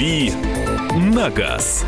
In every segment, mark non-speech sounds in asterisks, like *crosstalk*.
«Дави на газ».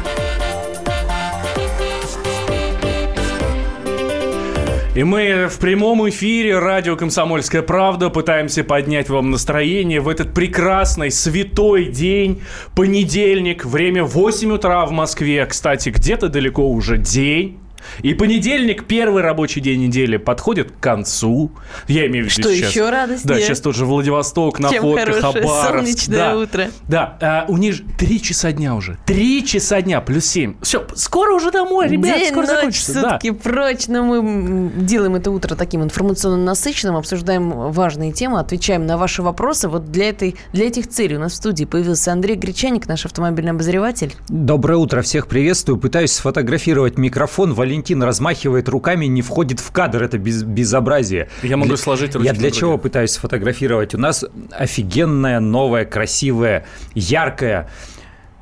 И мы в прямом эфире радио «Комсомольская правда» пытаемся поднять вам настроение в этот прекрасный, святой день, понедельник, время 8 утра в Москве. Кстати, где-то далеко уже день. И понедельник, первый рабочий день недели, подходит к концу. Я имею в виду Что сейчас. еще радостнее? Да, сейчас тоже Владивосток, находка, Хабаровск. солнечное да. утро. Да, а, у них же три часа дня уже. Три часа дня плюс семь. Все, скоро уже домой, ребят, День, скоро ночь, закончится. Да. сутки прочно. Мы делаем это утро таким информационно насыщенным, обсуждаем важные темы, отвечаем на ваши вопросы. Вот для, этой, для этих целей у нас в студии появился Андрей Гречаник, наш автомобильный обозреватель. Доброе утро, всех приветствую. Пытаюсь сфотографировать микрофон. Валентин размахивает руками, не входит в кадр. Это без, безобразие. Я могу Для- сложить ручки Я для чего пытаюсь сфотографировать? У нас офигенная, новая, красивая, яркая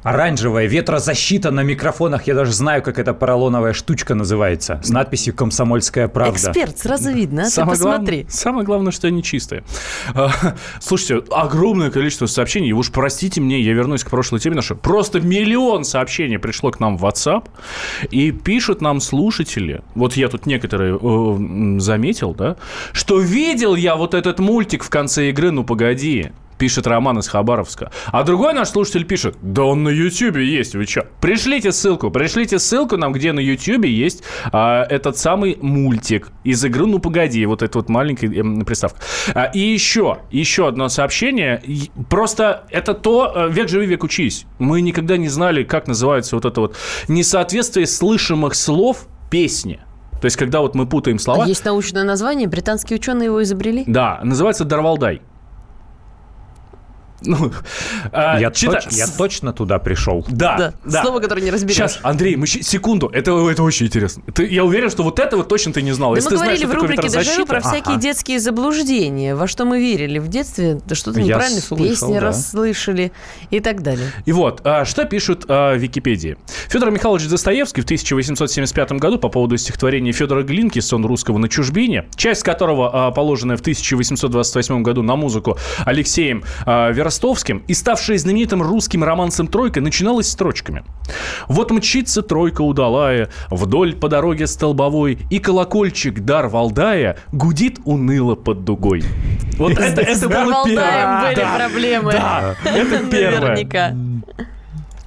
Оранжевая ветрозащита на микрофонах. Я даже знаю, как эта поролоновая штучка называется. С надписью «Комсомольская правда». Эксперт, сразу видно, а ты посмотри. Главное, самое главное, что они чистые. А, Слушайте, огромное количество сообщений. Уж простите мне, я вернусь к прошлой теме нашей. Просто миллион сообщений пришло к нам в WhatsApp. И пишут нам слушатели, вот я тут некоторые э, заметил, да, что видел я вот этот мультик в конце игры «Ну, погоди». Пишет Роман из Хабаровска. А другой наш слушатель пишет, да он на Ютьюбе есть, вы что? Пришлите ссылку, пришлите ссылку нам, где на Ютьюбе есть а, этот самый мультик из игры «Ну, погоди», вот эта вот маленькая эм, приставка. А, и еще, еще одно сообщение. Просто это то, э, век живи, век учись. Мы никогда не знали, как называется вот это вот несоответствие слышимых слов песни. То есть, когда вот мы путаем слова... Есть научное название, британские ученые его изобрели. Да, называется Дарвалдай. Ну, а, Я, чита- точ- я точно туда пришел. Да, да. Слово, которое не разберешь. Сейчас, Андрей, мы секунду, это, это очень интересно. Ты- я уверен, что вот это вот точно ты не знал. Да Если мы ты знаешь, говорили в рубрике «Дежавю» про всякие Ага. детские заблуждения, во что мы верили в детстве, да что-то неправильно слышал, песне да. расслышали и так далее. И вот, а, что пишут а, в Википедии. Федор Михайлович Достоевский в 1875 году по поводу стихотворения Федора Глинки «Сон русского на чужбине», часть которого а, положенная в 1828 году на музыку Алексеем а, Веростовским и ставшая знаменитым русским романсом «Тройка», начиналась строчками. «Вот мчится тройка удалая вдоль по дороге столбовой, и колокольчик дар Валдая гудит уныло под дугой». Вот это, это было первое. были проблемы. Да, это *laughs* первое. Наверняка.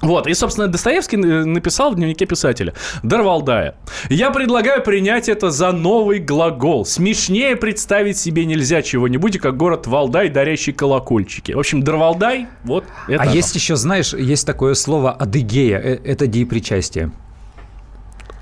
Вот, и, собственно, Достоевский э, написал в дневнике писателя Дарвалдая. «Я предлагаю принять это за новый глагол. Смешнее представить себе нельзя чего-нибудь, как город Валдай, дарящий колокольчики». В общем, Дарвалдай, вот это а оно. есть еще, знаешь, есть такое слово «адыгея». Э, Это деепричастие.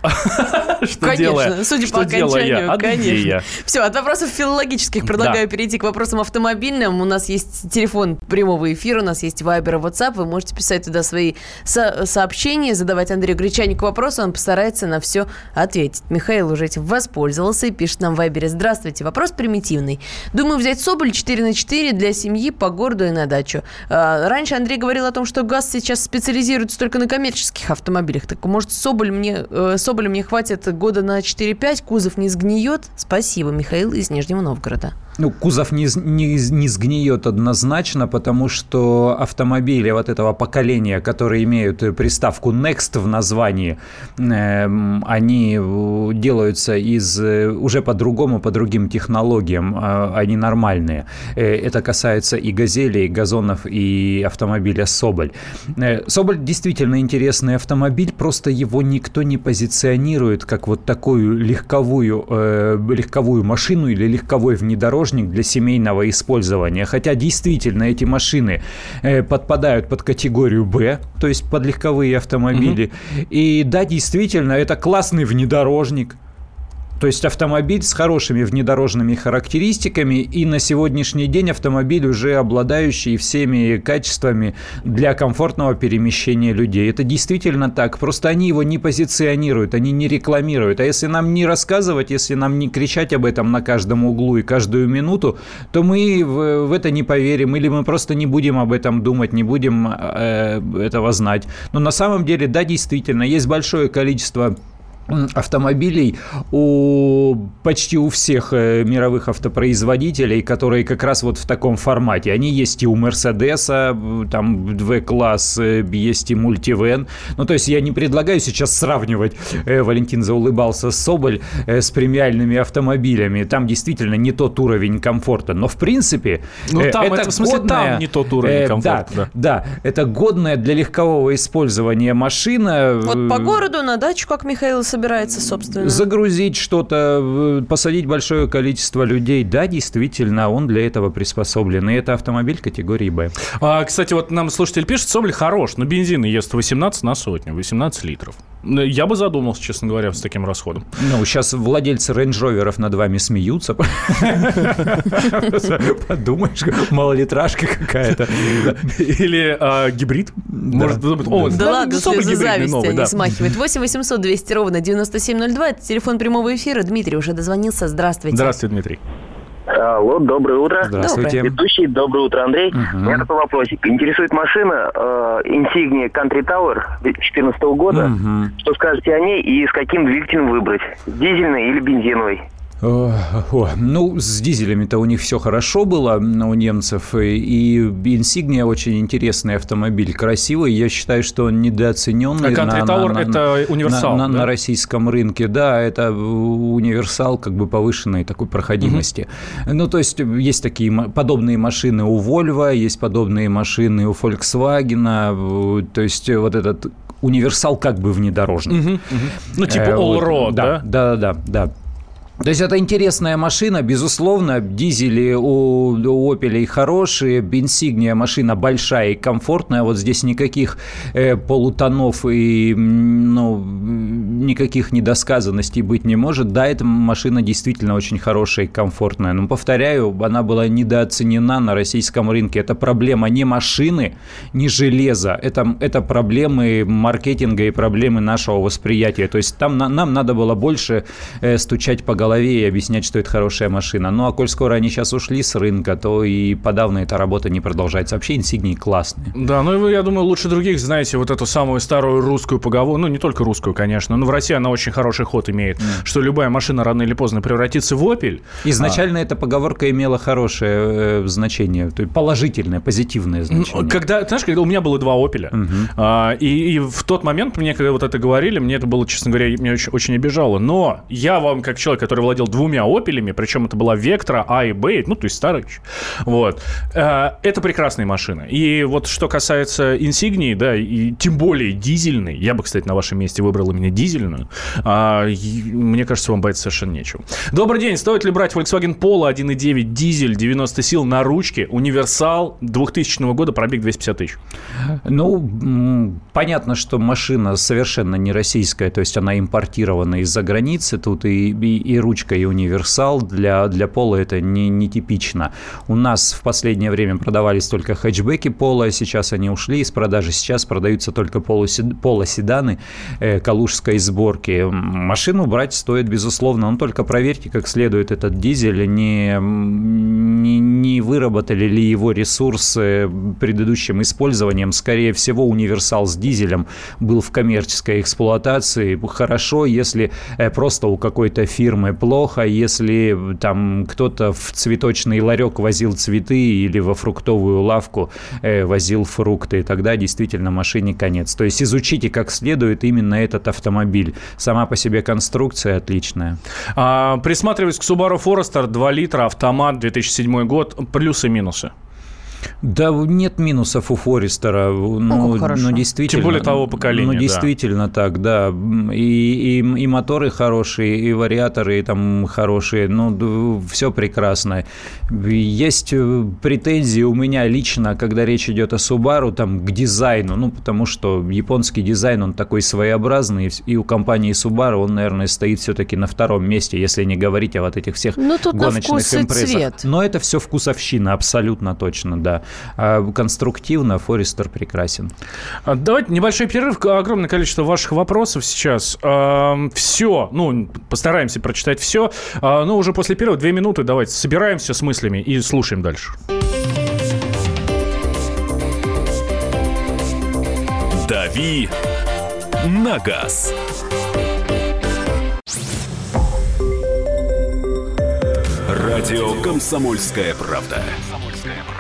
*laughs* что Конечно, судя по окончанию, Адыгея. конечно. Все, от вопросов филологических предлагаю перейти к вопросам автомобильным. У нас есть телефон прямого эфира, у нас есть Вайбер и WhatsApp. Вы можете писать туда свои со- сообщения, задавать Андрею Гречанику вопросы, он постарается на все ответить. Михаил уже этим воспользовался и пишет нам в Вайбере. Здравствуйте, вопрос примитивный. Думаю взять Соболь 4 на 4 для семьи по городу и на дачу. А, Раньше Андрей говорил о том, что ГАЗ сейчас специализируется только на коммерческих автомобилях. Так может Соболь мне, э, Соболя мне хватит года на 4-5, кузов не сгниет? Спасибо, Михаил из Нижнего Новгорода. Ну, кузов не, не, не сгниет однозначно, потому что автомобили вот этого поколения, которые имеют э, приставку Next в названии, эм, они э, делаются из э, уже по-другому, по другим технологиям, а они нормальные. Э, Это касается и газелей, и газонов, и автомобиля Соболь. Э, Соболь действительно интересный автомобиль, просто его никто не позиционирует как вот такую легковую, э, легковую машину или легковой внедорожник для семейного использования. Хотя действительно эти машины э, подпадают под категорию Б, то есть под легковые автомобили. И да, действительно, это классный внедорожник. То есть автомобиль с хорошими внедорожными характеристиками и на сегодняшний день автомобиль уже обладающий всеми качествами для комфортного перемещения людей. Это действительно так. Просто они его не позиционируют, они не рекламируют. А если нам не рассказывать, если нам не кричать об этом на каждом углу и каждую минуту, то мы в, в это не поверим или мы просто не будем об этом думать, не будем э, этого знать. Но на самом деле, да, действительно, есть большое количество автомобилей у почти у всех э, мировых автопроизводителей, которые как раз вот в таком формате. Они есть и у Мерседеса, там V-класс, э, есть и мультивен. Ну, то есть я не предлагаю сейчас сравнивать, э, Валентин заулыбался, Соболь с премиальными автомобилями. Там действительно не тот уровень комфорта. Но в принципе ну, там, это, это в смысле годная, там не тот уровень комфорта. Да, да. да, это годная для легкового использования машина. Вот по городу на дачу, как Михаил собирается, собственно. Загрузить что-то, посадить большое количество людей. Да, действительно, он для этого приспособлен. И это автомобиль категории «Б». А, кстати, вот нам слушатель пишет, Соболь хорош, но бензин ест 18 на сотню, 18 литров. Я бы задумался, честно говоря, с таким расходом. Ну, сейчас владельцы рейндж-роверов над вами смеются. Подумаешь, малолитражка какая-то. Или а, гибрид. Может, да ладно, слезы зависти они смахивают. 8 800 200 ровно 9702. Это телефон прямого эфира. Дмитрий уже дозвонился. Здравствуйте. Здравствуйте, Дмитрий. Алло, доброе утро. Здравствуйте. Ведущий, доброе утро, Андрей. Угу. У меня такой вопросик. Интересует машина э, Insignia Country Tower 2014 года. Угу. Что скажете о ней и с каким двигателем выбрать? Дизельный или бензиновый? О, ну, с дизелями-то у них все хорошо было, у немцев. И Insignia очень интересный автомобиль, красивый. Я считаю, что он недооцененный. А Country Tower на, на, это универсал, на, да? на российском рынке. Да, это универсал как бы повышенной такой проходимости. Угу. Ну, то есть есть такие подобные машины у Volvo, есть подобные машины у Volkswagen. То есть вот этот универсал как бы внедорожник. Угу, угу. Ну, типа э, Allroad, да? Да, да, да, да. То есть это интересная машина, безусловно, дизели у, у Opel хорошие, Бенсигния машина большая и комфортная, вот здесь никаких э, полутонов и ну, никаких недосказанностей быть не может. Да, эта машина действительно очень хорошая и комфортная, но, повторяю, она была недооценена на российском рынке. Это проблема не машины, не железа, это, это проблемы маркетинга и проблемы нашего восприятия. То есть там на, нам надо было больше э, стучать по голове голове и объяснять, что это хорошая машина. Ну, а коль скоро они сейчас ушли с рынка, то и подавно эта работа не продолжается. Вообще инсигнии классные. Да, ну вы, я думаю, лучше других знаете вот эту самую старую русскую поговорку, ну, не только русскую, конечно, но в России она очень хороший ход имеет, mm. что любая машина рано или поздно превратится в «Опель». Изначально а... эта поговорка имела хорошее э, значение, то есть положительное, позитивное значение. Когда, знаешь, когда у меня было два «Опеля», угу. а, и, и в тот момент мне, когда вот это говорили, мне это было, честно говоря, меня очень, очень обижало. Но я вам, как человек, который владел двумя «Опелями», причем это была «Вектора» А и Б, ну, то есть старый. Вот. Э, это прекрасная машина. И вот что касается «Инсигнии», да, и тем более дизельной, я бы, кстати, на вашем месте выбрал именно дизельную, а, мне кажется, вам бояться совершенно нечего. Добрый день. Стоит ли брать Volkswagen Polo 1.9 дизель, 90 сил на ручке, универсал 2000 года, пробег 250 тысяч? Ну, понятно, что машина совершенно не российская, то есть она импортирована из-за границы, тут и, и, и ручка и универсал. Для, для пола это не, не типично. У нас в последнее время продавались только хэтчбеки пола, сейчас они ушли из продажи. Сейчас продаются только полоседаны э, калужской сборки. Машину брать стоит, безусловно, но только проверьте как следует этот дизель, не, не, не выработали ли его ресурсы предыдущим использованием. Скорее всего, универсал с дизелем был в коммерческой эксплуатации. Хорошо, если э, просто у какой-то фирмы плохо, плохо, если там кто-то в цветочный ларек возил цветы или во фруктовую лавку э, возил фрукты. Тогда действительно машине конец. То есть изучите как следует именно этот автомобиль. Сама по себе конструкция отличная. А, присматриваясь к Subaru Forester 2 литра, автомат, 2007 год, плюсы и минусы. Да нет минусов у Форестера. Ну, ну, ну действительно. Тем более того поколения. Ну, действительно да. так, да. И, и, и моторы хорошие, и вариаторы там хорошие. Ну, все прекрасно. Есть э, претензии у меня лично, когда речь идет о Subaru, там, к дизайну. Ну, потому что японский дизайн, он такой своеобразный. И у компании Subaru он, наверное, стоит все-таки на втором месте, если не говорить о вот этих всех ну, тут гоночных импрессах. Но это все вкусовщина, абсолютно точно, да да. А конструктивно Форестер прекрасен. А, давайте небольшой перерыв. Огромное количество ваших вопросов сейчас. Все, ну, постараемся прочитать все. А, Но ну, уже после первого две минуты давайте собираемся с мыслями и слушаем дальше. «Дави на газ». Радио «Комсомольская правда».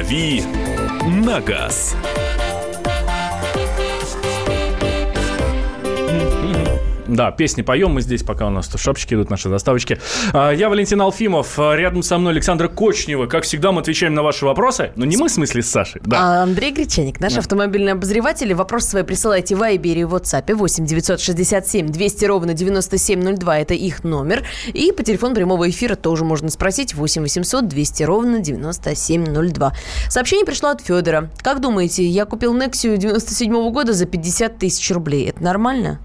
«Дави на газ». Да, песни поем мы здесь, пока у нас шапочки идут, наши доставочки. А, я Валентин Алфимов, а, рядом со мной Александр Кочнева. Как всегда, мы отвечаем на ваши вопросы. Но не мы, в смысле, с Сашей. Да. А Андрей Гречаник, наш да. автомобильный обозреватель. Вопрос свои присылайте в Вайбере и WhatsApp 8 967 200 ровно 9702. Это их номер. И по телефону прямого эфира тоже можно спросить 8 800 200 ровно 9702. Сообщение пришло от Федора. Как думаете, я купил Nexia 97 -го года за 50 тысяч рублей. Это нормально?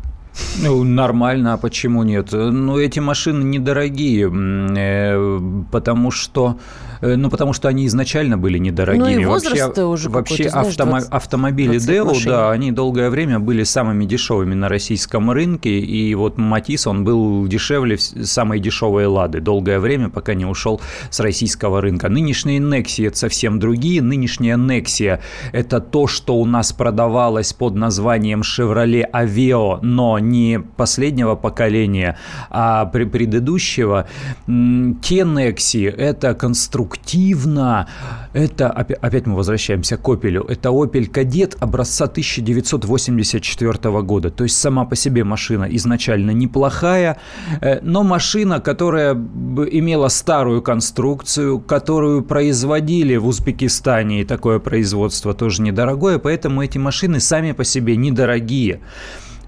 Ну, нормально, а почему нет? Ну, эти машины недорогие, э, потому что ну, потому что они изначально были недорогими. Ну, и возраст вообще, уже Вообще знаешь, автомо- 20, автомобили Deo, да, они долгое время были самыми дешевыми на российском рынке, и вот Матис, он был дешевле самой дешевой Лады долгое время, пока не ушел с российского рынка. Нынешние Nexia это совсем другие. Нынешняя Nexia – это то, что у нас продавалось под названием Chevrolet Aveo, но не последнего поколения, а предыдущего. Те Nexia – это конструкция конструктивно. Это, опять мы возвращаемся к Opel, это Opel Kadett образца 1984 года. То есть сама по себе машина изначально неплохая, э, но машина, которая имела старую конструкцию, которую производили в Узбекистане, и такое производство тоже недорогое, поэтому эти машины сами по себе недорогие.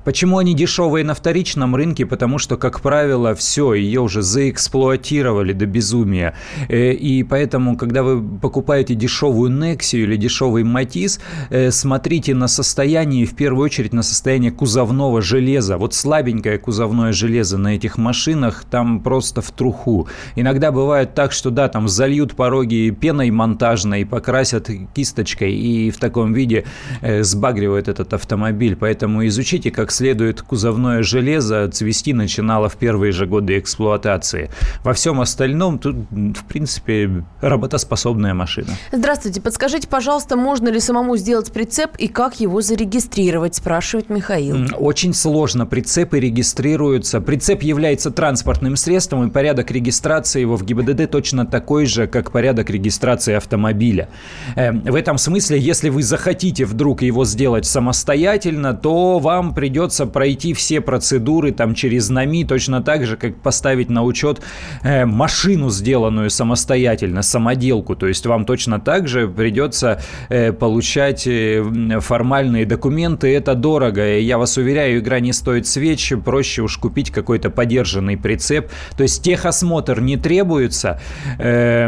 Почему они дешевые на вторичном рынке? Потому что, как правило, все, ее уже заэксплуатировали до безумия. Э, и поэтому, когда вы покупаете дешевую Nexia или дешевый Матис, э, смотрите на состояние, в первую очередь на состояние кузовного железа. Вот слабенькое кузовное железо на этих машинах там просто в труху. Иногда бывает так, что да, там зальют пороги пеной монтажной, покрасят кисточкой и в таком виде э, сбагривают этот автомобиль. Поэтому изучите как следует кузовное железо цвести начинало в первые же годы эксплуатации. Во всем остальном тут, в принципе, работоспособная машина. Здравствуйте. Подскажите, пожалуйста, можно ли самому сделать прицеп и как его зарегистрировать, спрашивает Михаил. Очень сложно. Прицепы регистрируются. Прицеп является транспортным средством, и порядок регистрации его в ГИБДД точно такой же, как порядок регистрации автомобиля. Эм, в этом смысле, если вы захотите вдруг его сделать самостоятельно, то вам придется придется пройти все процедуры там через НАМИ, точно так же, как поставить на учет э, машину, сделанную самостоятельно, самоделку. То есть вам точно так же придется э, получать э, формальные документы. Это дорого. Я вас уверяю, игра не стоит свеч. Проще уж купить какой-то подержанный прицеп. То есть техосмотр не требуется, э,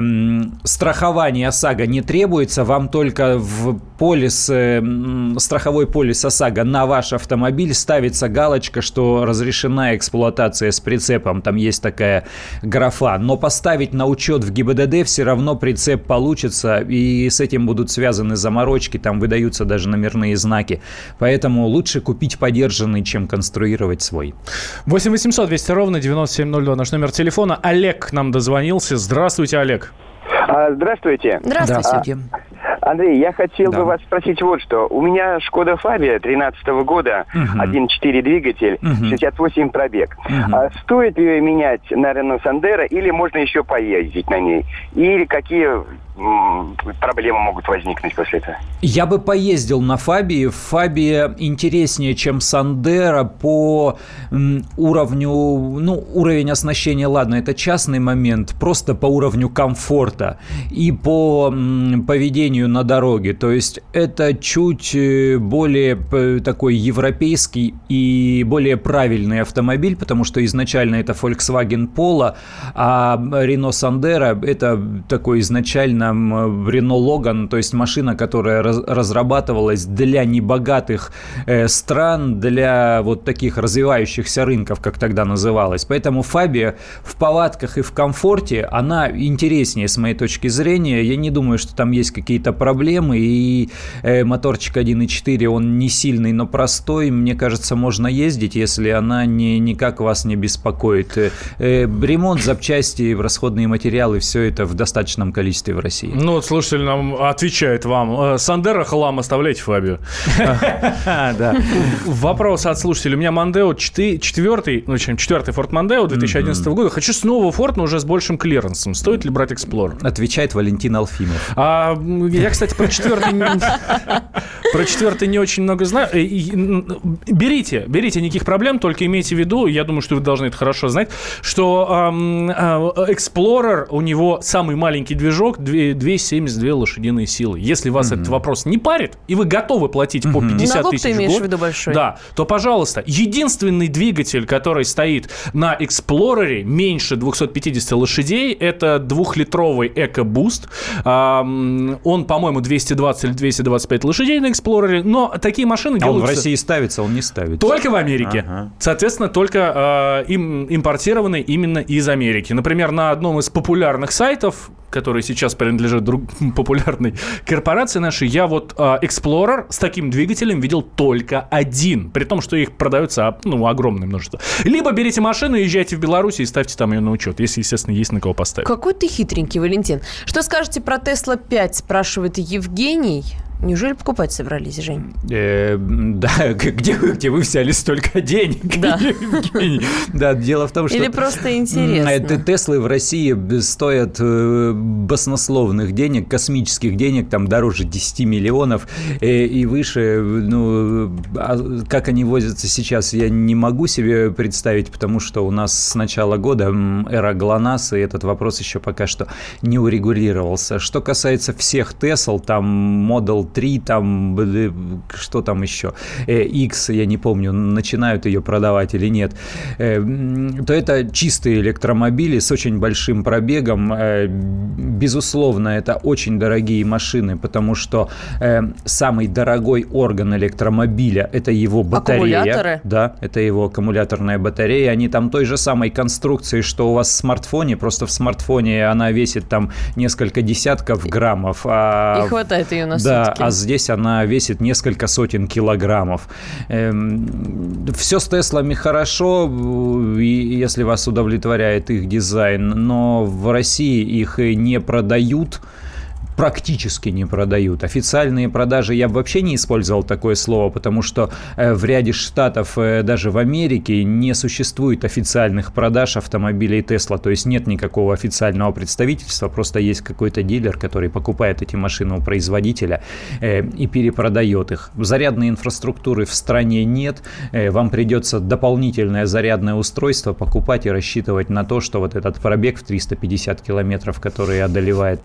страхование ОСАГО не требуется. Вам только в полис, э, страховой полис ОСАГО на ваш автомобиль ставится галочка, что разрешена эксплуатация с прицепом, там есть такая графа, но поставить на учет в ГИБДД все равно прицеп получится, и с этим будут связаны заморочки, там выдаются даже номерные знаки. Поэтому лучше купить подержанный, чем конструировать свой. 8 800 200 ровно 9702 наш номер телефона. Олег нам дозвонился. Здравствуйте, Олег. А, здравствуйте. Здравствуйте. Андрей, я хотел да. бы вас спросить вот что. У меня Шкода Фабия 13 года, угу. 1.4 двигатель, угу. 68 пробег. Угу. А стоит ее менять на Рено Сандера или можно еще поездить на ней? Или какие проблемы могут возникнуть после этого? Я бы поездил на Фабии. Фабия интереснее, чем Сандера по уровню, ну, уровень оснащения, ладно, это частный момент, просто по уровню комфорта и по поведению на дороге. То есть это чуть э, более такой европейский и более правильный автомобиль, потому что изначально это Volkswagen Polo, а Renault Sandero это такой изначально Renault Logan, то есть машина, которая разрабатывалась для небогатых э, стран, для вот таких развивающихся рынков, как тогда называлось. Поэтому Фабия в палатках и в комфорте, она интереснее с моей точки зрения. Я не думаю, что там есть какие-то проблемы, и э, моторчик 1.4, он не сильный, но простой. Мне кажется, можно ездить, если она не, никак вас не беспокоит. Э, э ремонт, запчасти, расходные материалы, все это в достаточном количестве в России. Ну, вот слушатель нам отвечает вам. Э, Сандера хлам, оставляйте Фабию. *laughs* Вопрос от слушателя. У меня Мандео 4, ну, чем 4 Ford Mondeo 2011 года. Хочу снова Ford, но уже с большим клиренсом. Стоит ли брать Explorer? Отвечает Валентин Алфимов. А, я, кстати, про четвертый... *laughs* Про четвертый не очень много знаю. Берите, берите, никаких проблем, только имейте в виду, я думаю, что вы должны это хорошо знать, что а, Explorer, у него самый маленький движок, 272 лошадиные силы. Если вас этот вопрос не парит, и вы готовы платить по 50 тысяч в год, в виду большой? Да, то, пожалуйста, единственный двигатель, который стоит на Explorer меньше 250 лошадей, это двухлитровый EcoBoost. Он, по-моему, 220 или 225 лошадей на Explorer, но такие машины а делаются... он в России ставится, он не ставится. Только в Америке. Ага. Соответственно, только э, им, импортированный именно из Америки. Например, на одном из популярных сайтов который сейчас принадлежит друг, *laughs* популярной корпорации нашей, я вот э, Explorer с таким двигателем видел только один. При том, что их продается ну, огромное множество. Либо берите машину, езжайте в Беларусь и ставьте там ее на учет, если, естественно, есть на кого поставить. Какой ты хитренький, Валентин. Что скажете про Tesla 5, спрашивает Евгений. Неужели покупать собрались, Жень? Э, да, *laughs* где, где вы взяли столько денег? *laughs* Да. Да, дело в том, что... Или просто интересно. Теслы в России стоят э, баснословных денег, космических денег, там дороже 10 миллионов э, и выше. Ну, а как они возятся сейчас, я не могу себе представить, потому что у нас с начала года эра ГЛОНАСС, и этот вопрос еще пока что не урегулировался. Что касается всех Тесл, там Model 3, там, что там еще, X, я не помню, начинают ее продавать или нет, э, то это чистые электромобили с очень большим пробегом. Э, безусловно, это очень дорогие машины, потому что э, самый дорогой орган электромобиля – это его батарея. Аккумуляторы? Да, это его аккумуляторная батарея. Они там той же самой конструкции, что у вас в смартфоне, просто в смартфоне она весит там несколько десятков граммов. А... И хватает ее на да, а здесь она весит несколько сотен килограммов. Эм, все с Теслами хорошо, если вас удовлетворяет их дизайн, но в России их не продают практически не продают. Официальные продажи я бы вообще не использовал такое слово, потому что э, в ряде штатов, э, даже в Америке, не существует официальных продаж автомобилей Tesla. То есть нет никакого официального представительства, просто есть какой-то дилер, который покупает эти машины у производителя э, и перепродает их. Зарядной инфраструктуры в стране нет. Вам придется дополнительное зарядное устройство покупать и рассчитывать на то, что вот этот пробег в 350 километров, который одолевает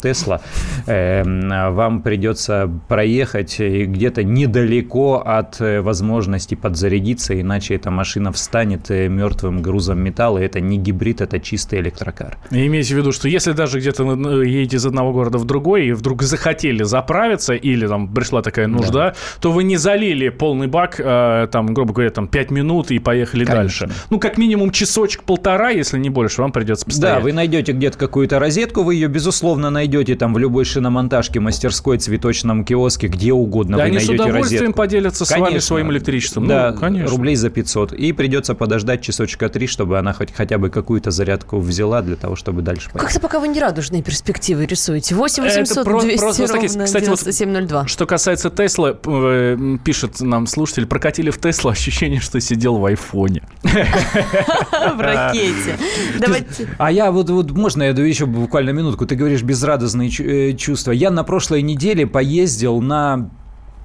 Эм, вам придется проехать где-то недалеко от э, возможности подзарядиться, иначе эта машина встанет э, мертвым грузом металла. Это не гибрид, это чистый электрокар. Имейте в виду, что если даже где-то едете из одного города в другой и вдруг захотели заправиться или там пришла такая нужда, да. то вы не залили полный бак, э, там, грубо говоря, там 5 минут и поехали Конечно. дальше. Ну, как минимум часочек-полтора, если не больше, вам придется постоять. Да, вы найдете где-то какую-то розетку, вы ее, безусловно, найдете там в любой шиномонтажной шиномонтажке, мастерской, цветочном киоске, где угодно да вы они найдете с удовольствием розетку. поделятся конечно. с вами своим электричеством. Да, ну, конечно. рублей за 500. И придется подождать часочка три, чтобы она хоть хотя бы какую-то зарядку взяла для того, чтобы дальше пойти. Как-то пока вы не радужные перспективы рисуете. 8 800 про- 200 просто, ровно кстати, 9702. Вот, что касается Тесла, э, пишет нам слушатель, прокатили в Тесла ощущение, что сидел в айфоне. В ракете. Давайте. А я вот, вот можно я еще буквально минутку? Ты говоришь безрадостные э, чувства. Я на прошлой неделе поездил на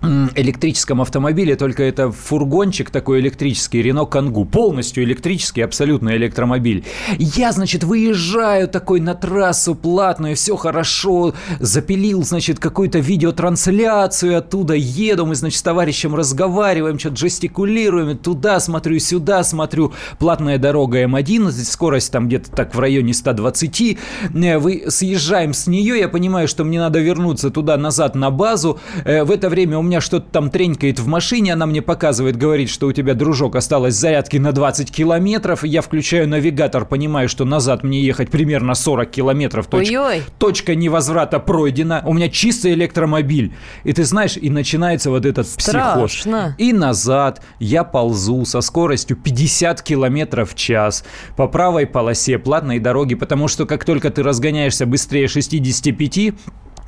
электрическом автомобиле, только это фургончик такой электрический, Рено Кангу, полностью электрический, абсолютно электромобиль. Я, значит, выезжаю такой на трассу платную, все хорошо, запилил, значит, какую-то видеотрансляцию оттуда, еду, мы, значит, с товарищем разговариваем, что-то жестикулируем, туда смотрю, сюда смотрю, платная дорога М11, скорость там где-то так в районе 120, э, вы съезжаем с нее, я понимаю, что мне надо вернуться туда-назад на базу, э, в это время у меня что-то там тренькает в машине, она мне показывает, говорит, что у тебя, дружок, осталось зарядки на 20 километров. Я включаю навигатор, понимаю, что назад мне ехать примерно 40 километров. Точ... Ой-ой. Точка невозврата пройдена. У меня чистый электромобиль. И ты знаешь, и начинается вот этот психоз. Страшно. И назад я ползу со скоростью 50 километров в час по правой полосе платной дороги, потому что как только ты разгоняешься быстрее 65,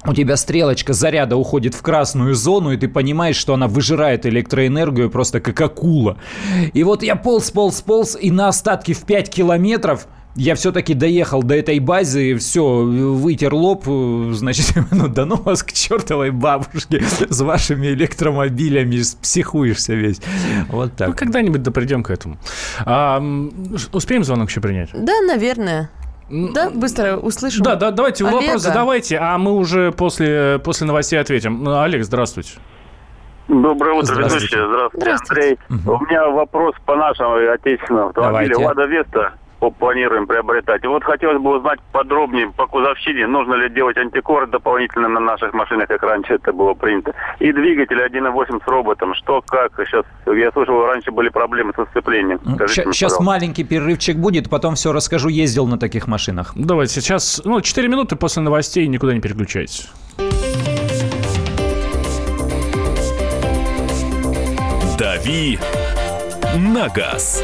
у тебя стрелочка заряда уходит в красную зону, и ты понимаешь, что она выжирает электроэнергию просто как акула. И вот я полз, полз, полз, и на остатки в 5 километров я все-таки доехал до этой базы, все, вытер лоб, значит, *laughs* ну да ну вас к чертовой бабушке с вашими электромобилями, психуешься весь. Вот так. Ну, когда-нибудь да придем к этому. А, успеем звонок еще принять? Да, наверное. Да, быстро услышим. Да, да, давайте Олега. вопрос задавайте, а мы уже после, после новостей ответим. Олег, здравствуйте. Доброе утро, ведущий. Здравствуйте, Здравствуйте. Андрей. Угу. У меня вопрос по нашему отечественному автомобилю. Лада Веста планируем приобретать. И вот хотелось бы узнать подробнее по кузовщине, нужно ли делать антикоры дополнительно на наших машинах, как раньше это было принято. И двигатель 1.8 с роботом, что, как, сейчас, я слышал, раньше были проблемы со сцеплением. Ну, Скажите сейчас мне, маленький перерывчик будет, потом все расскажу, ездил на таких машинах. Давайте сейчас, ну, 4 минуты после новостей, никуда не переключайтесь. «Дави на газ».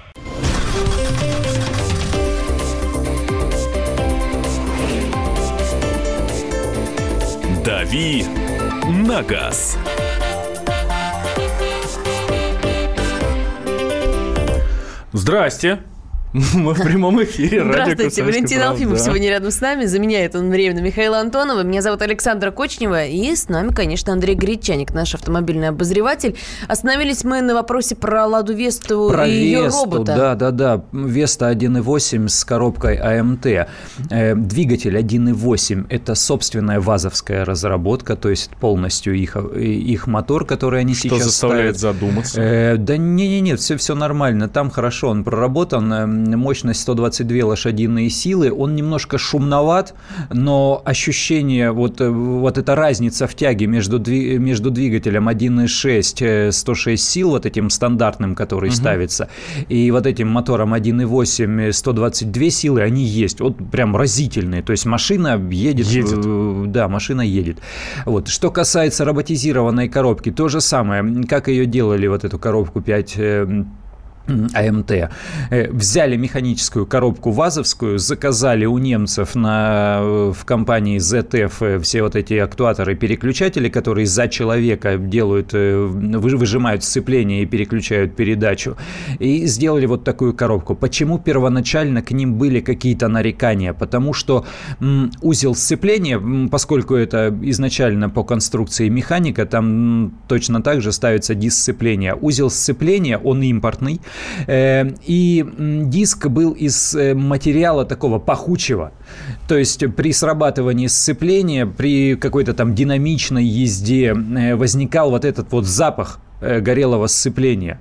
«Дави на газ». Здрасте. Мы в прямом эфире. Здравствуйте, Валентин Алфимов да. сегодня рядом с нами. Заменяет он временно Михаила Антонова. Меня зовут Александра Кочнева. И с нами, конечно, Андрей Гречаник, наш автомобильный обозреватель. Остановились мы на вопросе про Ладу Весту про и ее Весту, робота. Да, да, да. Веста 1.8 с коробкой АМТ. Э, двигатель 1.8 – это собственная вазовская разработка, то есть полностью их, их мотор, который они Что сейчас заставляет ставят. задуматься? Э, да не-не-не, все, все нормально. Там хорошо он проработан эм, мощность 122 лошадиные силы, он немножко шумноват, но ощущение, вот, э, вот эта разница в тяге между, между двигателем 1.6 106 сил, вот этим стандартным, который угу. ставится, и вот этим мотором 1.8 122 силы, они есть. Вот прям разительные. То есть машина едет. Едет. Э, да, машина едет. Вот. Что касается роботизированной коробки, то же самое. Как ее делали, вот эту коробку 5 АМТ. Э, взяли механическую коробку ВАЗовскую, заказали у немцев на, э, в компании ZF э, все вот эти актуаторы, переключатели, которые за человека делают, выжимают сцепление и переключают передачу. И сделали вот такую коробку. Почему первоначально к ним были какие-то нарекания? Потому что узел сцепления, поскольку это изначально по конструкции механика, там точно так же ставится диск сцепления. Узел сцепления, он импортный, и диск был из э, материала такого пахучего. То есть при срабатывании сцепления, при какой-то там динамичной езде э, возникал вот этот вот запах горелого сцепления.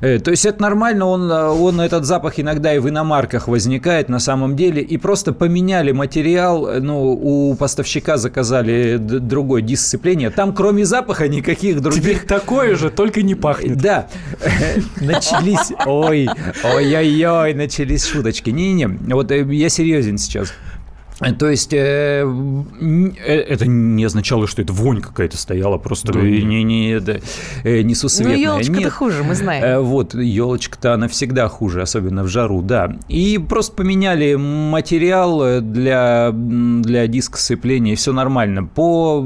То есть это нормально, он, он этот запах иногда и в иномарках возникает на самом деле. И просто поменяли материал, ну, у поставщика заказали другой диск сцепления. Там кроме запаха никаких других... Теперь такое же, только не пахнет. Да. *laughs* Начались... Ой, ой-ой-ой, начались шуточки. Не-не-не, вот я серьезен сейчас. То есть э, э, это не означало, что это вонь какая-то стояла, просто да, не, не, да, э, несусветная. Ну, елочка-то хуже, мы знаем. Э, вот, елочка-то она всегда хуже, особенно в жару, да. И просто поменяли материал для, для диска сцепления, и все нормально. По,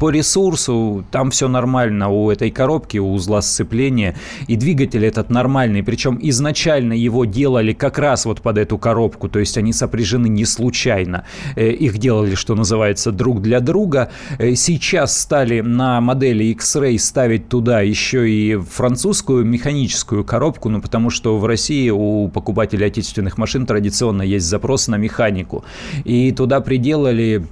по ресурсу там все нормально у этой коробки, у узла сцепления, и двигатель этот нормальный, причем изначально его делали как раз вот под эту коробку, то есть они сопряжены не случайно. Э, их делали, что называется, друг для друга. Э, сейчас стали на модели X-Ray ставить туда еще и французскую механическую коробку, ну, потому что в России у покупателей отечественных машин традиционно есть запрос на механику. И туда приделали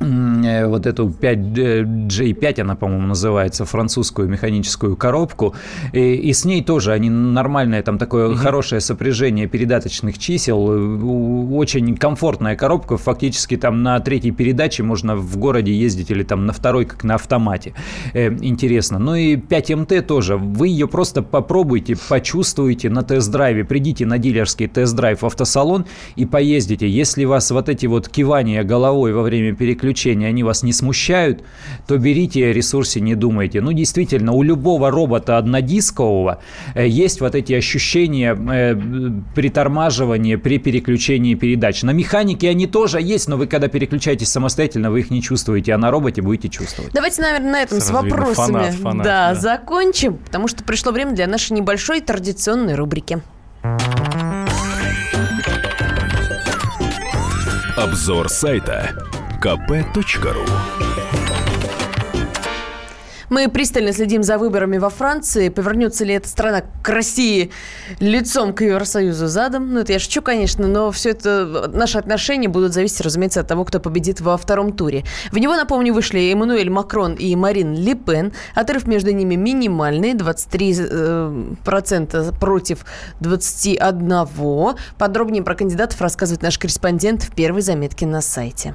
вот эту 5, J5, она, по-моему, называется, французскую механическую коробку, и, и с ней тоже они нормальное, там такое угу. хорошее сопряжение передаточных чисел, очень комфортная коробка, фактически там на третьей передаче можно в городе ездить или там на второй, как на автомате. Э, интересно. Ну и 5МТ тоже, вы ее просто попробуйте, почувствуйте на тест-драйве, придите на дилерский тест-драйв в автосалон и поездите. Если вас вот эти вот кивания головой во время переключения приключения, они вас не смущают, то берите о ресурсе, не думайте. Ну, действительно, у любого робота однодискового э, есть вот эти ощущения э, притормаживания при переключении передач. На механике они тоже есть, но вы когда переключаетесь самостоятельно, вы их не чувствуете, а на роботе будете чувствовать. Давайте, наверное, на этом Сразу с вопросами фанат, фанат, да, да. закончим, потому что пришло время для нашей небольшой традиционной рубрики. Обзор сайта kp.ru мы пристально следим за выборами во Франции. Повернется ли эта страна к России лицом к Евросоюзу задом? Ну, это я шучу, конечно, но все это, наши отношения будут зависеть, разумеется, от того, кто победит во втором туре. В него, напомню, вышли Эммануэль Макрон и Марин Ле. Отрыв между ними минимальный, 23% э, против 21%. Подробнее про кандидатов рассказывает наш корреспондент в первой заметке на сайте.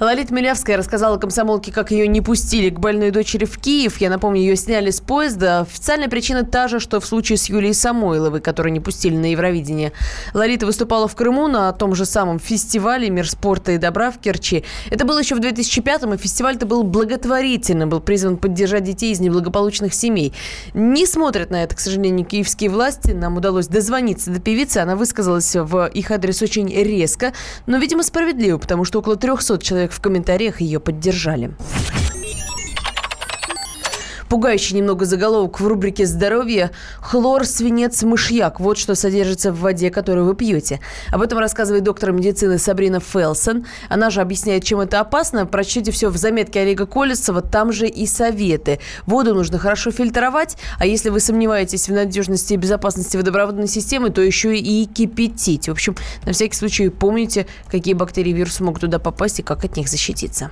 Лолита Милявская рассказала комсомолке, как ее не пустили к больной дочери в Киев. Я напомню, ее сняли с поезда. Официальная причина та же, что в случае с Юлией Самойловой, которую не пустили на Евровидение. Лолита выступала в Крыму на том же самом фестивале «Мир спорта и добра» в Керчи. Это было еще в 2005-м, и фестиваль-то был благотворительным, был призван поддержать детей из неблагополучных семей. Не смотрят на это, к сожалению, киевские власти. Нам удалось дозвониться до певицы. Она высказалась в их адрес очень резко, но, видимо, справедливо, потому что около 300 человек в комментариях ее поддержали. Пугающий немного заголовок в рубрике «Здоровье» – хлор, свинец, мышьяк. Вот что содержится в воде, которую вы пьете. Об этом рассказывает доктор медицины Сабрина Фелсон. Она же объясняет, чем это опасно. Прочтите все в заметке Олега Колесова, там же и советы. Воду нужно хорошо фильтровать, а если вы сомневаетесь в надежности и безопасности водопроводной системы, то еще и кипятить. В общем, на всякий случай помните, какие бактерии и вирусы могут туда попасть и как от них защититься.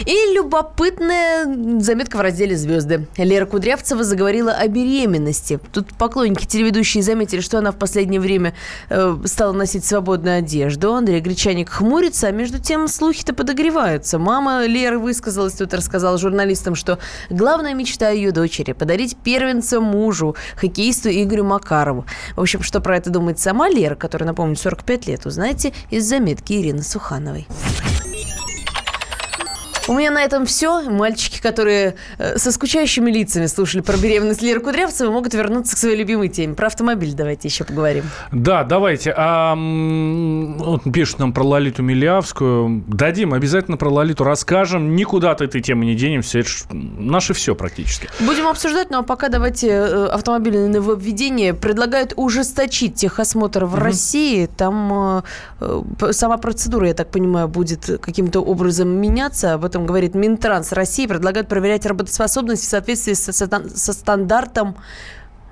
И любопытная заметка в разделе «Звезды». Лера Кудрявцева заговорила о беременности. Тут поклонники телеведущие заметили, что она в последнее время э, стала носить свободную одежду. Андрей Гречаник хмурится, а между тем слухи-то подогреваются. Мама Леры высказалась тут, рассказала журналистам, что главная мечта ее дочери – подарить первенца мужу, хоккеисту Игорю Макарову. В общем, что про это думает сама Лера, которая, напомню, 45 лет, узнаете из заметки Ирины Сухановой. У меня на этом все. Мальчики, которые э, со скучающими лицами слушали про беременность Леры Кудрявцевой, могут вернуться к своей любимой теме. Про автомобиль давайте еще поговорим. Да, давайте. А, вот пишут нам про Лолиту Милявскую. Дадим, обязательно про Лолиту расскажем. Никуда от этой темы не денемся. Это наше все практически. Будем обсуждать, ну а пока давайте э, автомобильное нововведение. Предлагают ужесточить техосмотр в угу. России. Там э, сама процедура, я так понимаю, будет каким-то образом меняться. Об этом говорит Минтранс России, предлагают проверять работоспособность в соответствии со, со стандартом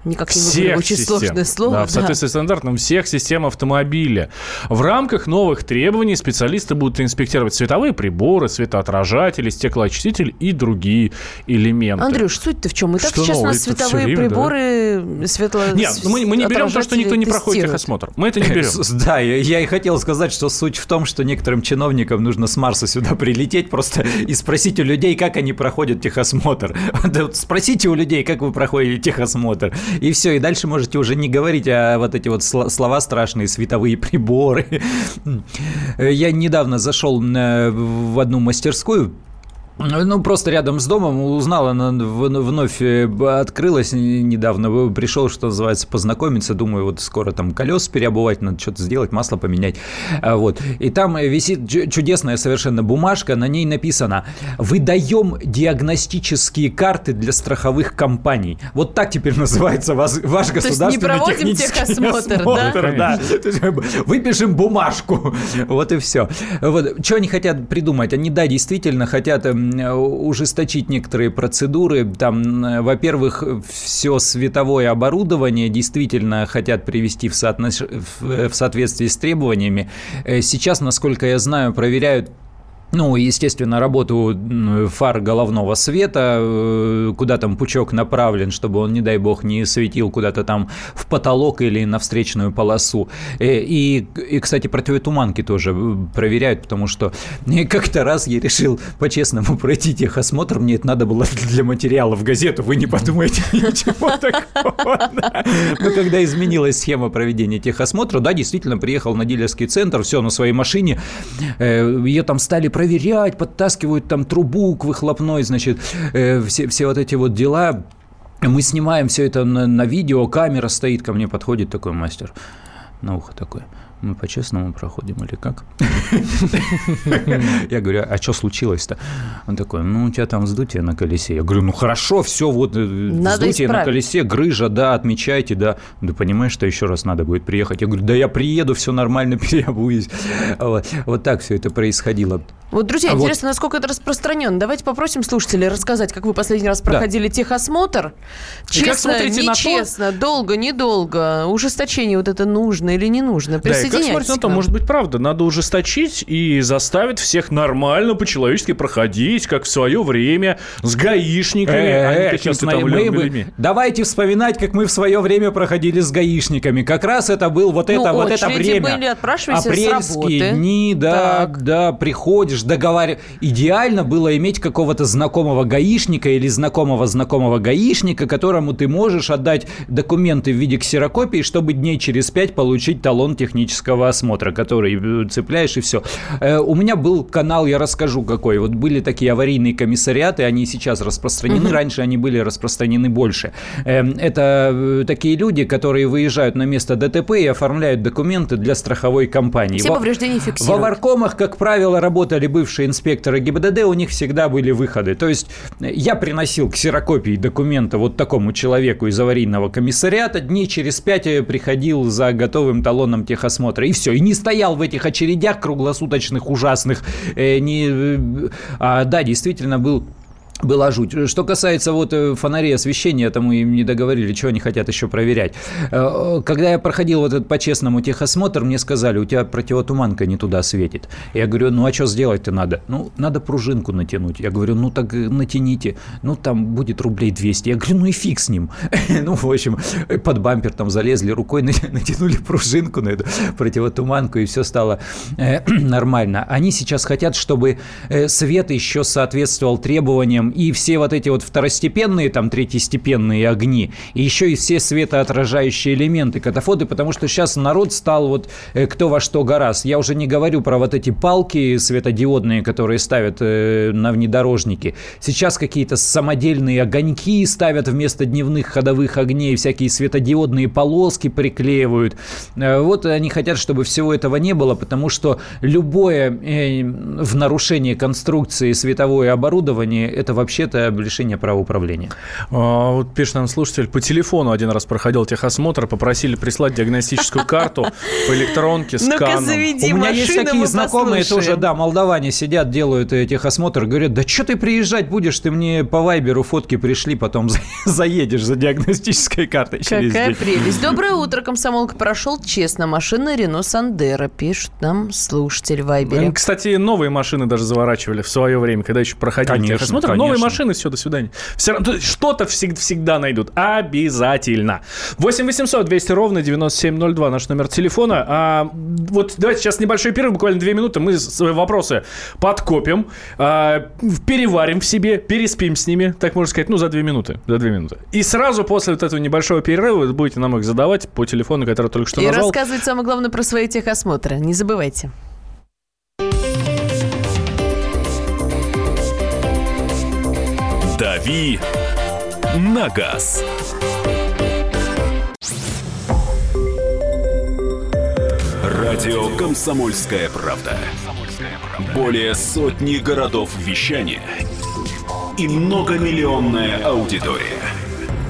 Никак не всех очень систем. сложное слово. Да, в соответствии да. с стандартом всех систем автомобиля. В рамках новых требований специалисты будут инспектировать световые приборы, светоотражатели, стеклоочиститель и другие элементы. Андрюш, суть-то в чем? И так что сейчас новое? у нас световые время, приборы, да? светло... Нет, мы, мы не берем то, что никто не проходит техосмотр. Мы это не берем. *laughs* Да, я и хотел сказать, что суть в том, что некоторым чиновникам нужно с Марса сюда прилететь просто и спросить у людей, как они проходят техосмотр. *laughs* Спросите у людей, как вы проходите техосмотр И все, и дальше можете уже не говорить о вот эти вот слова страшные, световые приборы. *laughs* Я недавно зашел э, в одну мастерскую, ну, просто рядом с домом узнала, она вновь э, открылась недавно, пришел, что называется, познакомиться, думаю, вот скоро там колес переобувать, надо что-то сделать, масло поменять, а, вот. И там висит чудесная совершенно бумажка, на ней написано «Выдаем диагностические карты для страховых компаний». Вот так теперь называется ваш, ваш То государственный не проводим техосмотр, осмотр, да? да. Выпишем бумажку, *laughs* вот и все. Вот. Что они хотят придумать? Они, да, действительно хотят эм, ужесточить некоторые процедуры. Там, во-первых, все световое оборудование действительно хотят привести в, соотнос... в соответствии с требованиями. Э, сейчас, насколько я знаю, проверяют ну, естественно, работу фар головного света, э, куда там пучок направлен, чтобы он, не дай бог, не светил куда-то там в потолок или на встречную полосу. Э, и, и кстати, противотуманки тоже э, проверяют, потому что как-то раз я решил по-честному пройти техосмотр, мне это надо было для материала в газету, вы не подумайте *laughs* ничего такого. Но когда изменилась схема проведения техосмотра, да, действительно, приехал на дилерский центр, все, на своей машине, ее там стали проверять проверять, подтаскивают там трубу к выхлопной, значит, э, все, все вот эти вот дела. Мы снимаем все это на, на видео, камера стоит, ко мне подходит такой мастер на ухо такой – мы по-честному проходим или как? *laughs* Я говорю, а что случилось-то? Он такой, ну, у тебя там вздутие на колесе. Я говорю, ну, хорошо, все, вот э, вздутие на колесе, грыжа, да, отмечайте, да. Да понимаешь, что еще раз надо будет приехать? Я говорю, да я приеду, все нормально, *laughs* переобуюсь. Вот, так все это происходило. Вот, друзья, а интересно, вот... насколько это распространено. Давайте попросим слушателей рассказать, как вы последний раз проходили да. техосмотр. Честно, нечестно, долго, недолго. Ужесточение вот это нужно или не нужно? Да, как смотрите на то, может быть, правда, надо ужесточить и заставить всех нормально, по-человечески проходить, как в свое время, с гаишниками, а не Давайте вспоминать, как мы в свое время проходили с гаишниками. Как раз это был вот это, ну, вот это время. были, Апрельские дни, да, да, приходишь, договариваешь. Идеально было иметь какого-то знакомого гаишника или знакомого знакомого гаишника, которому ты можешь отдать документы в виде ксерокопии, чтобы дней через пять получить талон технического технического осмотра, который э, цепляешь и все. Э, у меня был канал, я расскажу какой. Вот были такие аварийные комиссариаты, они сейчас распространены, угу. раньше они были распространены больше. Эм, это э, такие люди, которые выезжают на место ДТП и оформляют документы для страховой компании. Все повреждения фиксируют. В Аваркомах, как правило, работали бывшие инспекторы ГИБДД, у них всегда были выходы. То есть я приносил ксерокопии документа вот такому человеку из аварийного комиссариата, дней через пять приходил за готовым талоном техосмотра просмотра, и все. И не стоял в этих очередях круглосуточных ужасных. Э, не, э, а, да, действительно был была жуть. Что касается вот э, фонарей освещения, мы им не договорили, что они хотят еще проверять. Э, когда я проходил вот этот по-честному техосмотр, мне сказали, у тебя противотуманка не туда светит. Я говорю, ну а что сделать-то надо? Ну, надо пружинку натянуть. Я говорю, ну так натяните. Ну, там будет рублей 200. Я говорю, ну и фиг с ним. *laughs* Ну, в общем, под бампер там залезли рукой, *laughs* натянули пружинку на эту противотуманку, и все стало э, *clears throat* нормально. Они сейчас хотят, чтобы свет еще соответствовал требованиям и все вот эти вот второстепенные, там, третьестепенные огни, и еще и все светоотражающие элементы катафоты, потому что сейчас народ стал вот э, кто во что гораст. Я уже не говорю про вот эти палки светодиодные, которые ставят э, на внедорожники. Сейчас какие-то самодельные огоньки ставят вместо дневных ходовых огней, всякие светодиодные полоски приклеивают. Э, вот они хотят, чтобы всего этого не было, потому что любое в нарушении конструкции световое оборудование – это вообще-то лишение права управления. А, вот пишет нам слушатель, по телефону один раз проходил техосмотр, попросили прислать диагностическую карту по электронке с каном. У меня есть такие знакомые тоже, да, молдаване сидят, делают э, техосмотр, говорят, да что ты приезжать будешь, ты мне по Вайберу фотки пришли, потом *laughs* заедешь за диагностической картой через Какая прелесть. Доброе утро, комсомолка. Прошел честно. Машина Рено Сандера, пишет нам слушатель в Вайбере. Кстати, новые машины даже заворачивали в свое время, когда еще проходили техосмотр. Новые машины, все, до свидания. Все равно что-то всегда, всегда найдут. Обязательно. 8 800 200 ровно 9702 наш номер телефона. А, вот давайте сейчас небольшой перерыв, буквально две минуты. Мы свои вопросы подкопим, а, переварим в себе, переспим с ними, так можно сказать, ну, за две минуты. За две минуты. И сразу после вот этого небольшого перерыва вы будете нам их задавать по телефону, который только что И назвал. рассказывать самое главное про свои техосмотры. Не забывайте. «Дави на газ». Радио «Комсомольская правда». Более сотни городов вещания и многомиллионная аудитория.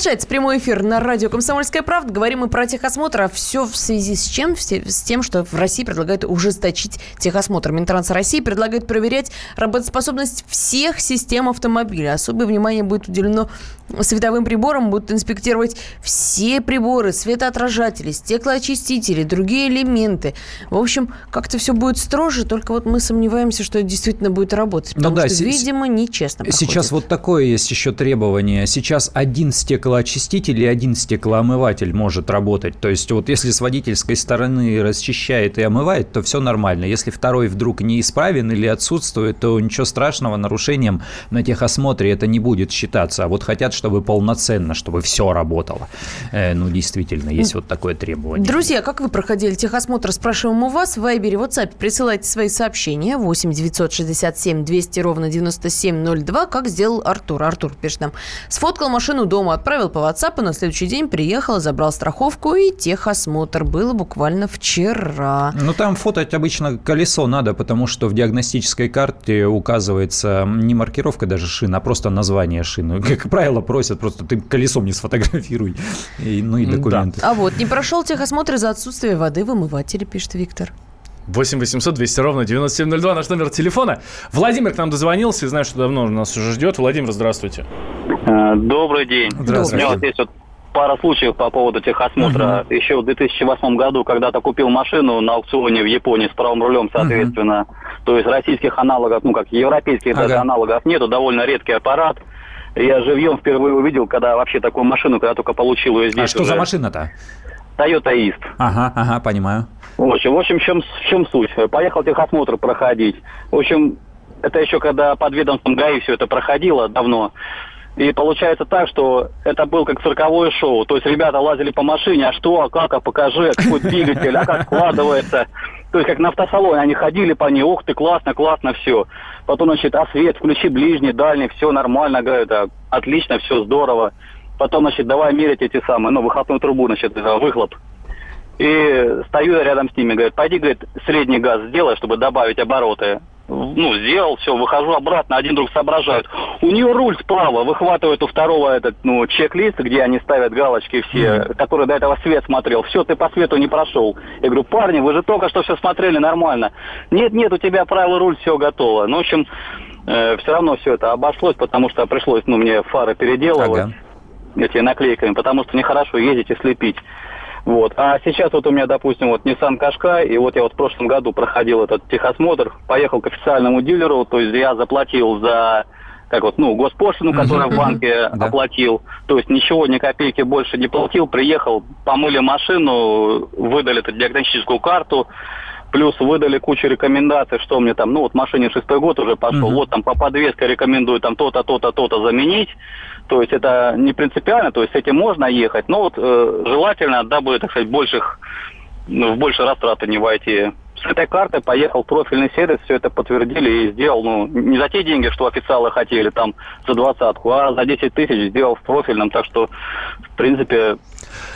Продолжается прямой эфир на радио «Комсомольская правда». Говорим мы про техосмотр. А все в связи с чем? С тем, что в России предлагают ужесточить техосмотр. Минтранс России предлагает проверять работоспособность всех систем автомобиля. Особое внимание будет уделено световым приборам. Будут инспектировать все приборы, светоотражатели, стеклоочистители, другие элементы. В общем, как-то все будет строже, только вот мы сомневаемся, что это действительно будет работать. Ну Потому да, что, видимо, нечестно Сейчас проходит. вот такое есть еще требование. Сейчас один стеклоочиститель и один стеклоомыватель может работать. То есть вот если с водительской стороны расчищает и омывает, то все нормально. Если второй вдруг неисправен или отсутствует, то ничего страшного, нарушением на техосмотре это не будет считаться. А вот хотят, чтобы полноценно, чтобы все работало. Э, ну, действительно, есть вот такое требование. Друзья, как вы проходили техосмотр? Спрашиваем у вас в Вайбере, WhatsApp. Присылайте свои сообщения. 8 967 200 ровно 9702, как сделал Артур. Артур пишет нам. Сфоткал машину дома, отправил по WhatsApp, и на следующий день приехал, забрал страховку и техосмотр. Было буквально вчера. Ну, там фотать обычно колесо надо, потому что в диагностической карте указывается не маркировка даже шин, а просто название шины. Как правило, просят просто ты колесом не сфотографируй. И, ну и Да. документы. А вот, не прошел техосмотр из-за отсутствия воды в омывателе, пишет Виктор. 8 800 200 ровно 9702 наш номер телефона. Владимир к нам дозвонился и знаю, что давно нас уже ждет. Владимир, здравствуйте. Э, Добрый день. Здравствуйте. У меня вот есть вот пара случаев по поводу техосмотра. Еще в 2008 году когда-то купил машину на аукционе в Японии с правым рулем, соответственно. То есть российских аналогов, ну как европейских даже Ага. аналогов нету, довольно редкий аппарат. Я живьем впервые увидел, когда вообще такую машину, когда только получил ее здесь. А что уже. за машина-то? Toyota East. Ага, ага, понимаю. В общем, в общем, в чем, в чем суть? Поехал техосмотр проходить. В общем, это еще когда под ведомством ГАИ все это проходило давно. И получается так, что это был как цирковое шоу. То есть ребята лазили по машине, а что, а как, а покажи, а какой двигатель, а как складывается. *laughs* То есть как на автосалоне, они ходили по ней, ух ты, классно, классно, все. Потом, значит, а свет, включи ближний, дальний, все нормально, говорят, да, отлично, все здорово. Потом, значит, давай мерить эти самые, ну, выхлопную трубу, значит, э, выхлоп. И стою я рядом с ними, говорит, пойди, говорит, средний газ сделай, чтобы добавить обороты. Ну, сделал, все, выхожу обратно, один друг соображает. У нее руль справа, выхватывает у второго этот, ну, чек-лист, где они ставят галочки все, который до этого свет смотрел. Все, ты по свету не прошел. Я говорю, парни, вы же только что все смотрели нормально. Нет, нет, у тебя правый руль, все готово. Ну, в общем, все равно все это обошлось, потому что пришлось, ну, мне фары переделывать Ага. эти наклейками, потому что нехорошо ездить и слепить. Вот. А сейчас вот у меня, допустим, вот Nissan Qashqai, и вот я вот в прошлом году проходил этот техосмотр, поехал к официальному дилеру, то есть я заплатил за как вот, ну, госпошлину, которую в банке Да. оплатил. То есть ничего, ни копейки больше не платил. Приехал, помыли машину, выдали эту диагностическую карту, плюс выдали кучу рекомендаций, что мне там, ну вот машине шестой год уже пошел, Мгм. вот там по подвеске рекомендую там то-то, то-то, то-то заменить. То есть это не принципиально, то есть с этим можно ехать, но вот э, желательно, дабы, так сказать, больших, ну, в больше растраты не войти с этой картой поехал в профильный сервис, все это подтвердили и сделал, ну, не за те деньги, что официалы хотели, там, за двадцатку, а за 10 тысяч сделал в профильном, так что, в принципе,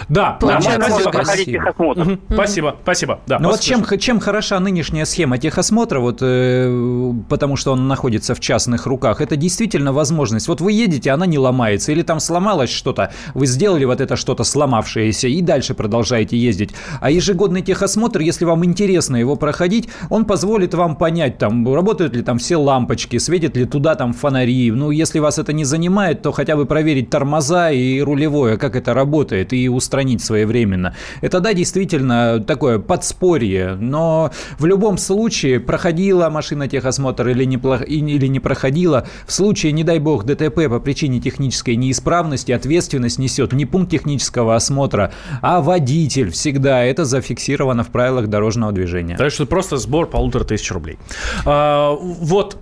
да, нормально спасибо. проходить техосмотр. Мгм. Спасибо, спасибо. Да, Ну вас вот чем, чем хороша нынешняя схема техосмотра, вот, э, потому что он находится в частных руках, это действительно возможность. Вот вы едете, она не ломается, или там сломалось что-то, вы сделали вот это что-то сломавшееся и дальше продолжаете ездить. А ежегодный техосмотр, если вам интересно его проходить, он позволит вам понять, там, работают ли там все лампочки, светят ли туда там фонари. Ну, если вас это не занимает, то хотя бы проверить тормоза и рулевое, как это работает, и устранить своевременно. Это, да, действительно такое подспорье, но в любом случае, проходила машина техосмотр или не, или не проходила, в случае, не дай бог, ДТП по причине технической неисправности, ответственность несет не пункт технического осмотра, а водитель всегда. Это зафиксировано в правилах дорожного движения. Так что просто сбор полутора тысяч рублей. А, вот,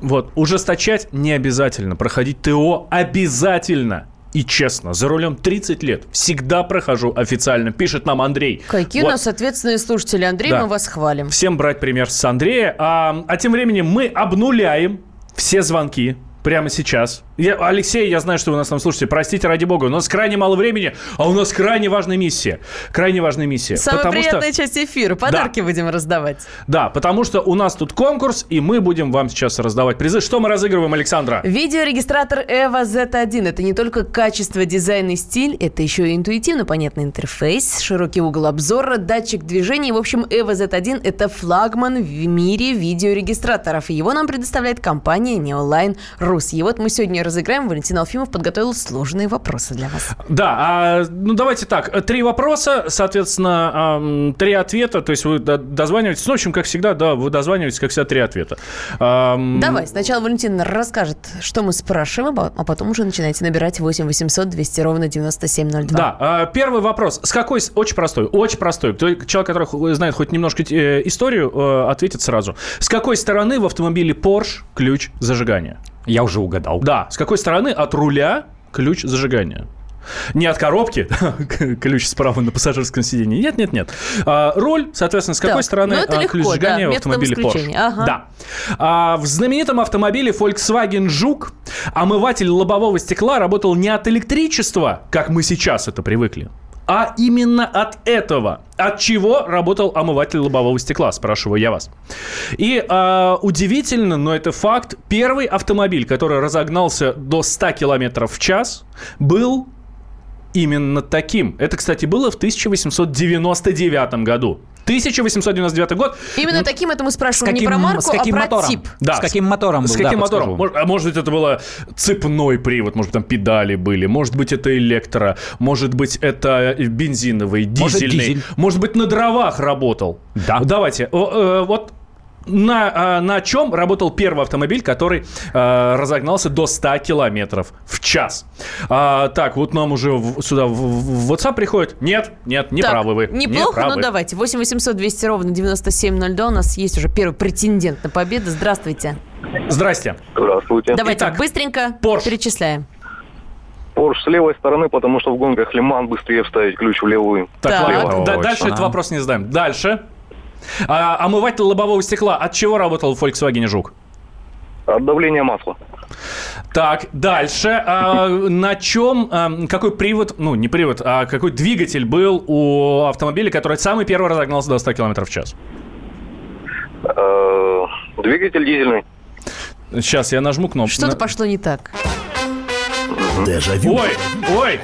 вот, ужесточать не обязательно. Проходить ТО обязательно. И честно, за рулем 30 лет. Всегда прохожу официально. Пишет нам Андрей. Какие Вот. у нас ответственные слушатели. Андрей, Да. мы вас хвалим. Всем брать пример с Андрея. А, а тем временем мы обнуляем все звонки прямо сейчас. Я, Алексей, я знаю, что вы нас там слушаете. Простите, ради бога, у нас крайне мало времени, а у нас крайне важная миссия. Крайне важная миссия. Самая Потому что- приятная часть эфира. Подарки будем раздавать. Да, потому что у нас тут конкурс, и мы будем вам сейчас раздавать призы. Что мы разыгрываем, Александра? Видеорегистратор EVO Z1 – это не только качество, дизайн и стиль, это еще и интуитивно понятный интерфейс, широкий угол обзора, датчик движений. В общем, EVO Z1 – это флагман в мире видеорегистраторов. Его нам предоставляет компания Neoline Rus. И вот мы сегодня разыграем. Валентин Алфимов подготовил сложные вопросы для вас. Да, а, ну давайте так. Три вопроса, соответственно, три ответа. То есть вы до- дозваниваетесь. Ну, в общем, как всегда, да, вы дозваниваетесь, как всегда, три ответа. Давай, сначала Валентин расскажет, что мы спрашиваем, а а потом уже начинайте набирать 8 800 200 ровно 9702. Да, а, первый вопрос. С какой... Очень простой, очень простой. Человек, который знает хоть немножко э, историю, э, ответит сразу. С какой стороны в автомобиле Porsche ключ зажигания? Я уже угадал. Да, с какой стороны от руля ключ зажигания? Не от коробки, *laughs* ключ справа на пассажирском сиденье. Нет, нет, нет. А, руль, соответственно, с какой Так, стороны ну это а, легко, ключ да, зажигания в автомобиле Porsche? ага. Да. А, в знаменитом автомобиле Volkswagen Жук омыватель лобового стекла работал не от электричества, как мы сейчас это привыкли, а именно от этого. От чего работал омыватель лобового стекла, спрашиваю я вас. И а, удивительно, но это факт, первый автомобиль, который разогнался до 100 км в час, был именно таким. Это, кстати, было в 1899 году. 1899 год. Именно таким это мы С спрашиваем каким, не про марку, с каким а про мотором? тип. Да. С каким мотором был? С да, каким мотором? подскажу. Мож- а может быть, это было цепной привод, может быть, там педали были, может быть, это электро, может быть, это бензиновый, Может, дизельный, дизель. может быть, на дровах работал. Да. Давайте, о, э, вот на, а, на чем работал первый автомобиль, который э, разогнался до 100 километров в час? А, так, вот нам уже в- сюда в, в WhatsApp приходит. Нет, нет, не Так, правы вы. Неплохо, не но давайте. 8 800 200 ровно 9702. У нас есть уже первый претендент на победу. Здравствуйте. Здрасте. Здравствуйте. Давайте Итак, быстренько Porsche. перечисляем. Порш с левой стороны, потому что в гонках Лиман быстрее вставить ключ в левую. Так, Так. ладно, да- дальше этот вопрос не задаем. Дальше. А, омыватель лобового стекла от чего работал в Volkswagen Жук? От давления масла. Так, дальше. А, на чем, а, какой привод, ну, не привод, а какой двигатель был у автомобиля, который самый первый разогнался до 100 км в час? Э, Двигатель дизельный. Сейчас я нажму кнопку. Что-то пошло не так. Ой, ой.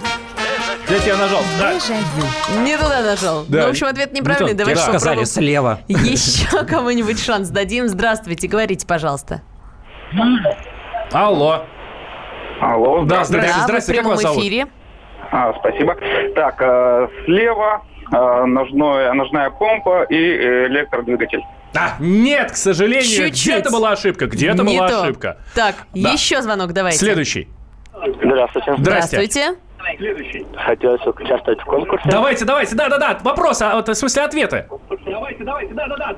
Я нажал. Да. Не туда нажал. Да, Ну, в общем, ответ неправильный. не то. Давайте Да. Сказали слева. Еще *laughs* кому-нибудь шанс дадим. Здравствуйте, говорите, пожалуйста. Алло. Алло. Да, здрасте, да, вы в как прямом эфире. А, спасибо. Так, э, слева э, ножное, ножная помпа и э, электродвигатель. А, нет, к сожалению, где-то была ошибка, где-то была то. ошибка. Так, Да. еще звонок давайте. Следующий. Здравствуйте. Здрасте. Здравствуйте. Хотелось участвовать в конкурсе. Давайте, давайте, да-да-да, вопрос, а, вот, в смысле ответы.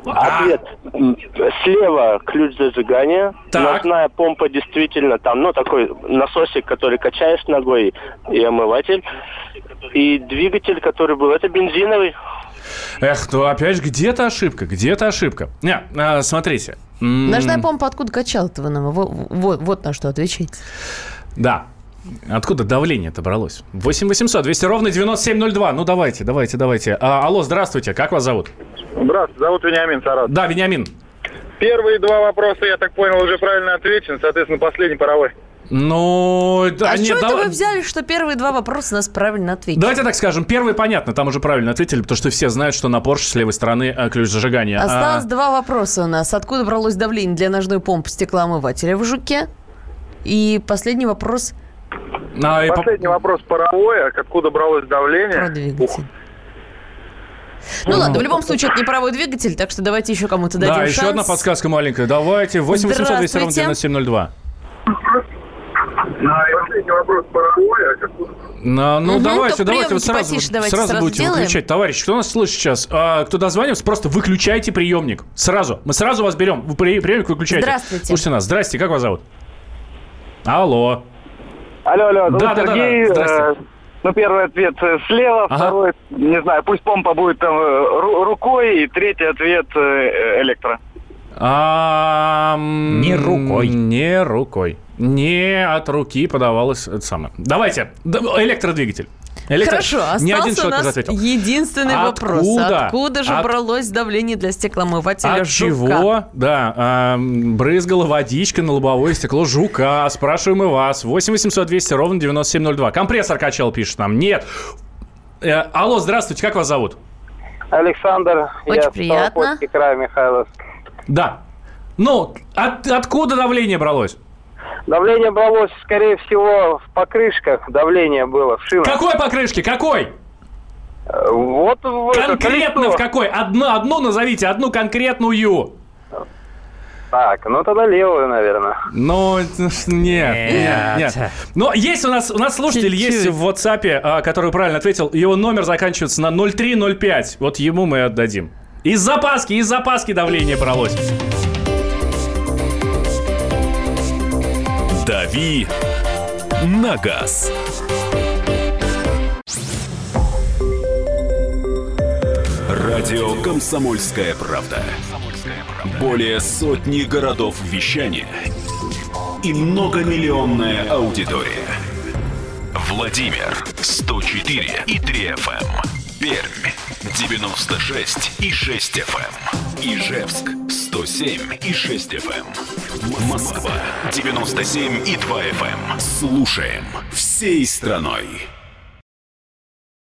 Ответ. М, Слева ключ зажигания. Так. Ножная помпа действительно там, ну, такой насосик, который качаешь ногой и омыватель. И двигатель, который был, это бензиновый. Эх, ну опять же, где-то ошибка, где-то ошибка. Не, а, смотрите. Ножная помпа откуда качал-то вы нам? Вот, вот, вот на что отвечать. Да, Откуда давление это бралось? 8 800 200 ровно 9702. Ну, давайте, давайте, давайте. А, алло, здравствуйте. Как вас зовут? Здравствуйте, зовут Вениамин Саратов. Да, Вениамин. Первые два вопроса, я так понял, уже правильно отвечены. Соответственно, последний паровой. Ну, да, а нет, что это вы взяли, что первые два вопроса нас правильно ответили? Давайте так скажем. Первый понятно, там уже правильно ответили, потому что все знают, что на Porsche с левой стороны э, ключ зажигания. Осталось а... два вопроса у нас. Откуда бралось давление для ножной помпы стеклоомывателя в жуке? И последний вопрос. А, последний по... вопрос паровой. А откуда бралось давление? Про двигатель. Ух. Ну ладно, в любом случае, это не паровой двигатель, так что давайте еще кому-то дадим Да, шанс. еще одна подсказка маленькая. Давайте. 8 800 200 ровно 9702. Последний вопрос паровой, а? Ну, ну угу, давайте, давайте, вы сразу, потише, давайте сразу, сразу будете сделаем. выключать. Товарищ, кто нас слышит сейчас? А, кто дозванивается, просто выключайте приемник. Сразу. Мы сразу вас берем. Вы приемник выключаете. Здравствуйте. Слушайте нас. Здрасте, как вас зовут? Алло. Алло, алло. Да, да, Сергей. да, да. Э, ну, первый ответ э, слева, ага. второй, не знаю, пусть помпа будет там э, рукой, и третий ответ электро. А, не рукой. Не рукой. Не от руки подавалось это самое. Давайте, электродвигатель. Электро... Хорошо, остался Ни один у нас ответил. единственный Откуда? вопрос. Откуда же От... бралось давление для стеклоомывателя От жука? чего? Да, э, брызгала водичка на лобовое стекло жука. Спрашиваем и вас. 8 800 200 ровно 9702. Компрессор качал, пишет нам. Нет. Э, алло, здравствуйте, как вас зовут? Александр. Очень я приятно. край, Михайловск. Да. Ну, от, откуда давление бралось? Давление бралось, скорее всего, в покрышках. Давление было в шинах. Какой покрышки? Какой? Вот в Конкретно в какой? Одну, одну назовите, одну конкретную. Так, ну тогда левую, наверное. Ну, нет, нет, нет. Но есть у нас, у нас слушатель есть в WhatsApp, а, который правильно ответил. Его номер заканчивается на 0305. Вот ему мы отдадим. Из запаски, из запаски давление бралось. «Дави на газ». Радио «Комсомольская правда». Более сотни городов вещания и многомиллионная аудитория. Владимир 104 и 3 FM. Эм. Пермь 96 и 6 FM. Ижевск 107 и 6 FM. Эм. Москва 97 и 2 FM. Эм. Слушаем всей страной.